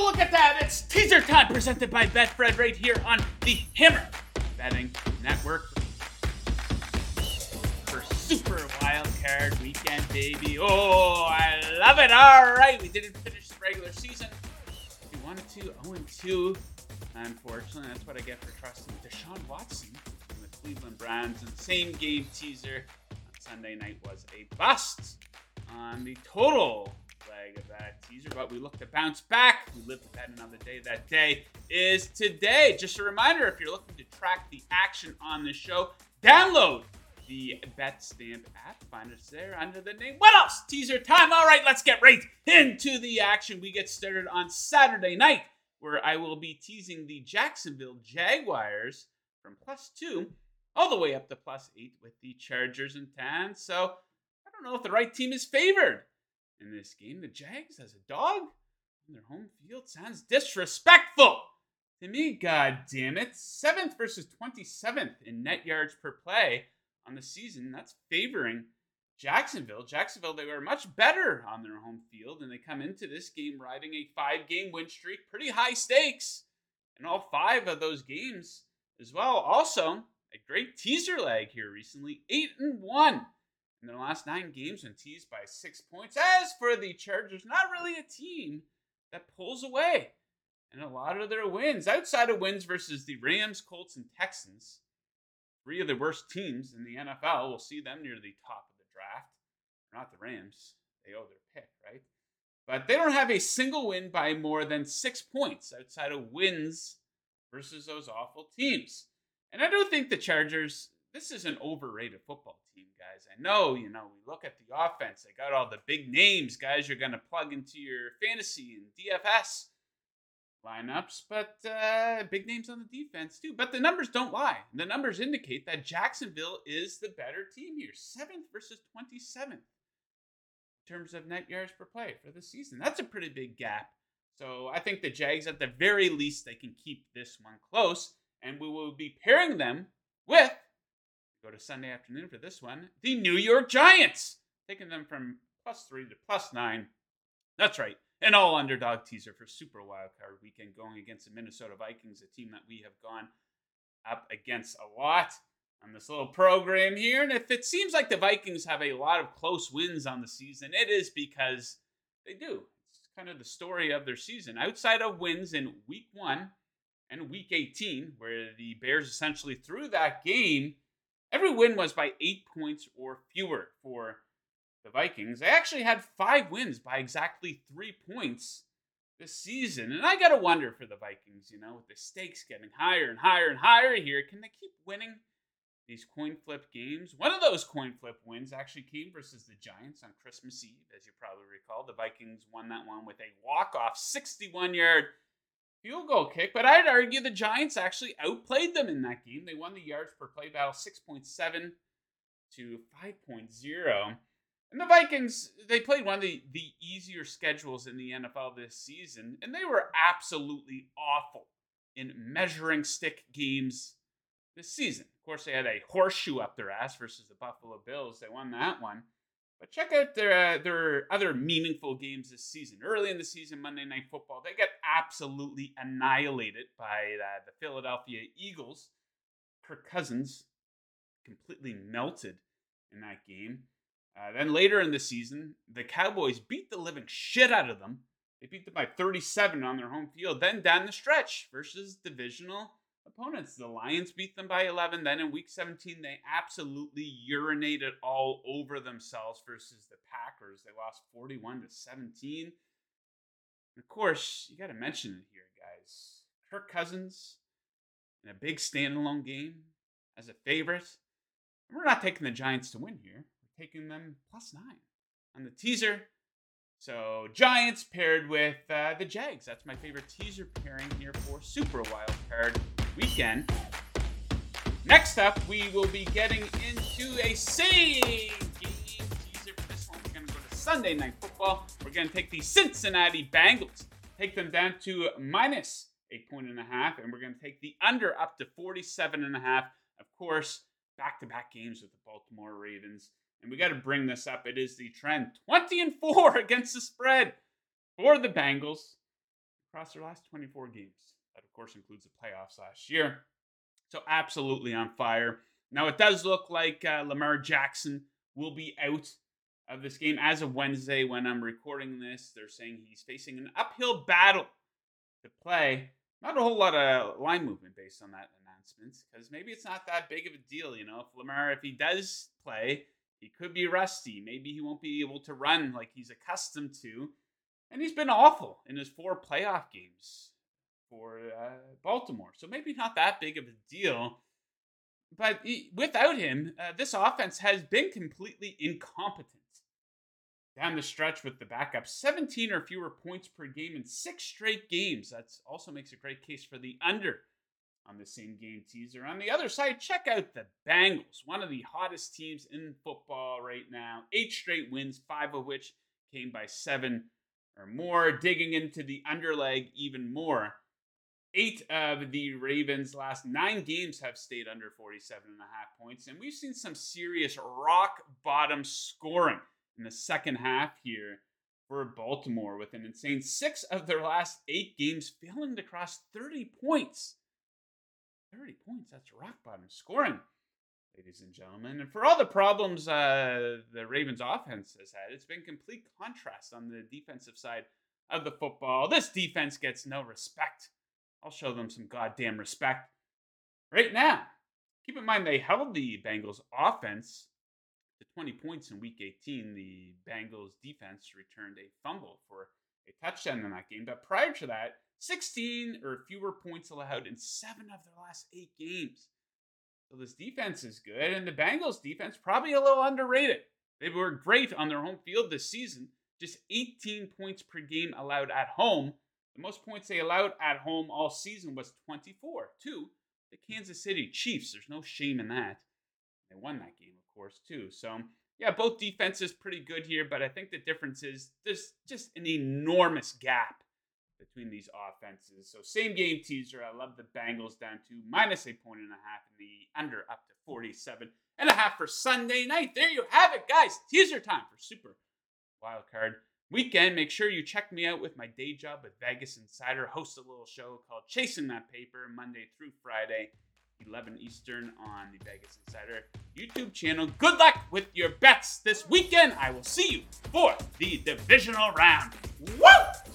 Oh, look at that! It's teaser time presented by Betfred right here on the Hammer Betting Network for Super Wild Card Weekend, baby. Oh, I love it. All right, we didn't finish the regular season. We wanted to 0 2. Unfortunately, that's what I get for trusting Deshaun Watson and the Cleveland Browns. And same game teaser on Sunday night was a bust on the total leg of that teaser, but we look to bounce back. We live to bet another day. That day is today. Just a reminder if you're looking to track the action on the show, download the Bet Stamp app. Find us there under the name. What else? Teaser time. All right, let's get right into the action. We get started on Saturday night, where I will be teasing the Jacksonville Jaguars from plus two all the way up to plus eight with the Chargers in town. So I don't know if the right team is favored in this game. The Jags as a dog on their home field sounds disrespectful to me. God damn it! Seventh versus twenty seventh in net yards per play on the season. That's favoring Jacksonville. Jacksonville they were much better on their home field, and they come into this game riding a five game win streak, pretty high stakes, in all five of those games as well. Also, a great teaser leg here recently, eight and one in their last nine games and teased by six points. As for the Chargers, not really a team that pulls away. And a lot of their wins, outside of wins versus the Rams, Colts, and Texans, three of the worst teams in the NFL. We'll see them near the top of the draft. Not the Rams. They owe their pick, right? But they don't have a single win by more than six points outside of wins versus those awful teams. And I don't think the Chargers, this is an overrated football team, guys. I know, you know, we look at the offense, they got all the big names, guys, you're going to plug into your fantasy and DFS lineups, but uh, big names on the defense too. But the numbers don't lie. The numbers indicate that Jacksonville is the better team here, seventh versus 27th in terms of net yards per play for the season. That's a pretty big gap. So I think the Jags, at the very least, they can keep this one close and we will be pairing them with go to Sunday afternoon for this one, the New York Giants, taking them from plus three to plus nine. That's right, an all underdog teaser for Super Wildcard Weekend, going against the Minnesota Vikings, a team that we have gone up against a lot on this little program here. And if it seems like the Vikings have a lot of close wins on the season, it is because they do. It's kind of the story of their season. Outside of wins in week one and week 18, where the Bears essentially threw that game, every win was by eight points or fewer for the Vikings. They actually had five wins by exactly three points this season. And I got to wonder for the Vikings, you know, with the stakes getting higher and higher and higher here, can they keep winning these coin flip games? One of those coin flip wins actually came versus the Giants on Christmas Eve, as you probably recall. The Vikings won that one with a walk off 61 yard field goal kick, but I'd argue the Giants actually outplayed them in that game. They won the yards per play battle 6.7 to 5.0. And the Vikings, they played one of the, the easier schedules in the NFL this season, and they were absolutely awful in measuring stick games this season. Of course, they had a horseshoe up their ass versus the Buffalo Bills. They won that one. But check out their uh, their other meaningful games this season. Early in the season, Monday Night Football, they get absolutely annihilated by uh, the Philadelphia Eagles. Kirk Cousins completely melted in that game. Uh, then later in the season, the Cowboys beat the living shit out of them. They beat them by 37 on their home field. Then down the stretch versus divisional opponents. The Lions beat them by 11. Then in week 17, they absolutely urinated all over themselves versus the Packers. They lost 41 to 17. And of course, you got to mention it here, guys. Kirk Cousins in a big standalone game as a favorite. We're not taking the Giants to win here. We're taking them plus nine. On the teaser, So Giants paired with uh, the Jags. That's my favorite teaser pairing here for Super Wild Card Weekend. Next up, we will be getting into a same teaser for this one. We're going to go to Sunday Night Football. We're going to take the Cincinnati Bengals, take them down to minus a point and a half, and we're going to take the under up to 47 and a half. Of course, back-to-back games with the Baltimore Ravens. And we got to bring this up. It is the trend 20 and 4 against the spread for the Bengals across their last 24 games. That, of course, includes the playoffs last year. So absolutely on fire. Now it does look like uh, Lamar Jackson will be out of this game as of Wednesday when I'm recording this. They're saying he's facing an uphill battle to play. Not a whole lot of line movement based on that announcement because maybe it's not that big of a deal. You know, if Lamar, if he does play, he could be rusty. Maybe he won't be able to run like he's accustomed to. And he's been awful in his four playoff games for uh, Baltimore. So maybe not that big of a deal. But he, without him, uh, this offense has been completely incompetent. Down the stretch with the backup, 17 or fewer points per game in six straight games. That also makes a great case for the under on the same game teaser. On the other side, check out the Bengals, one of the hottest teams in football right now. Eight straight wins, five of which came by seven or more, digging into the underleg even more. Eight of the Ravens' last nine games have stayed under 47 and a half points, and we've seen some serious rock bottom scoring in the second half here for Baltimore with an insane six of their last eight games failing to cross 30 points. 30 points, that's rock bottom scoring, ladies and gentlemen. And for all the problems uh, the Ravens offense has had, it's been complete contrast on the defensive side of the football. This defense gets no respect I'll show them some goddamn respect right now. Keep in mind they held the Bengals offense to 20 points in week 18. The Bengals defense returned a fumble for a touchdown in that game. But prior to that, 16 or fewer points allowed in seven of their last eight games. So this defense is good, and the Bengals defense probably a little underrated. They were great on their home field this season, just 18 points per game allowed at home the most points they allowed at home all season was 24 to the Kansas City Chiefs. There's no shame in that. They won that game, of course, too. So, um, yeah, both defenses pretty good here, but I think the difference is there's just an enormous gap between these offenses. So, same game teaser. I love the Bengals down to minus a point and a half and the under up to 47 and a half for Sunday night. There you have it, guys. Teaser time for Super Wild Card weekend, make sure you check me out with my day job with Vegas Insider. Host a little show called Chasing That Paper Monday through Friday, 11 Eastern on the Vegas Insider YouTube channel. Good luck with your bets this weekend. I will see you for the divisional round. Woo!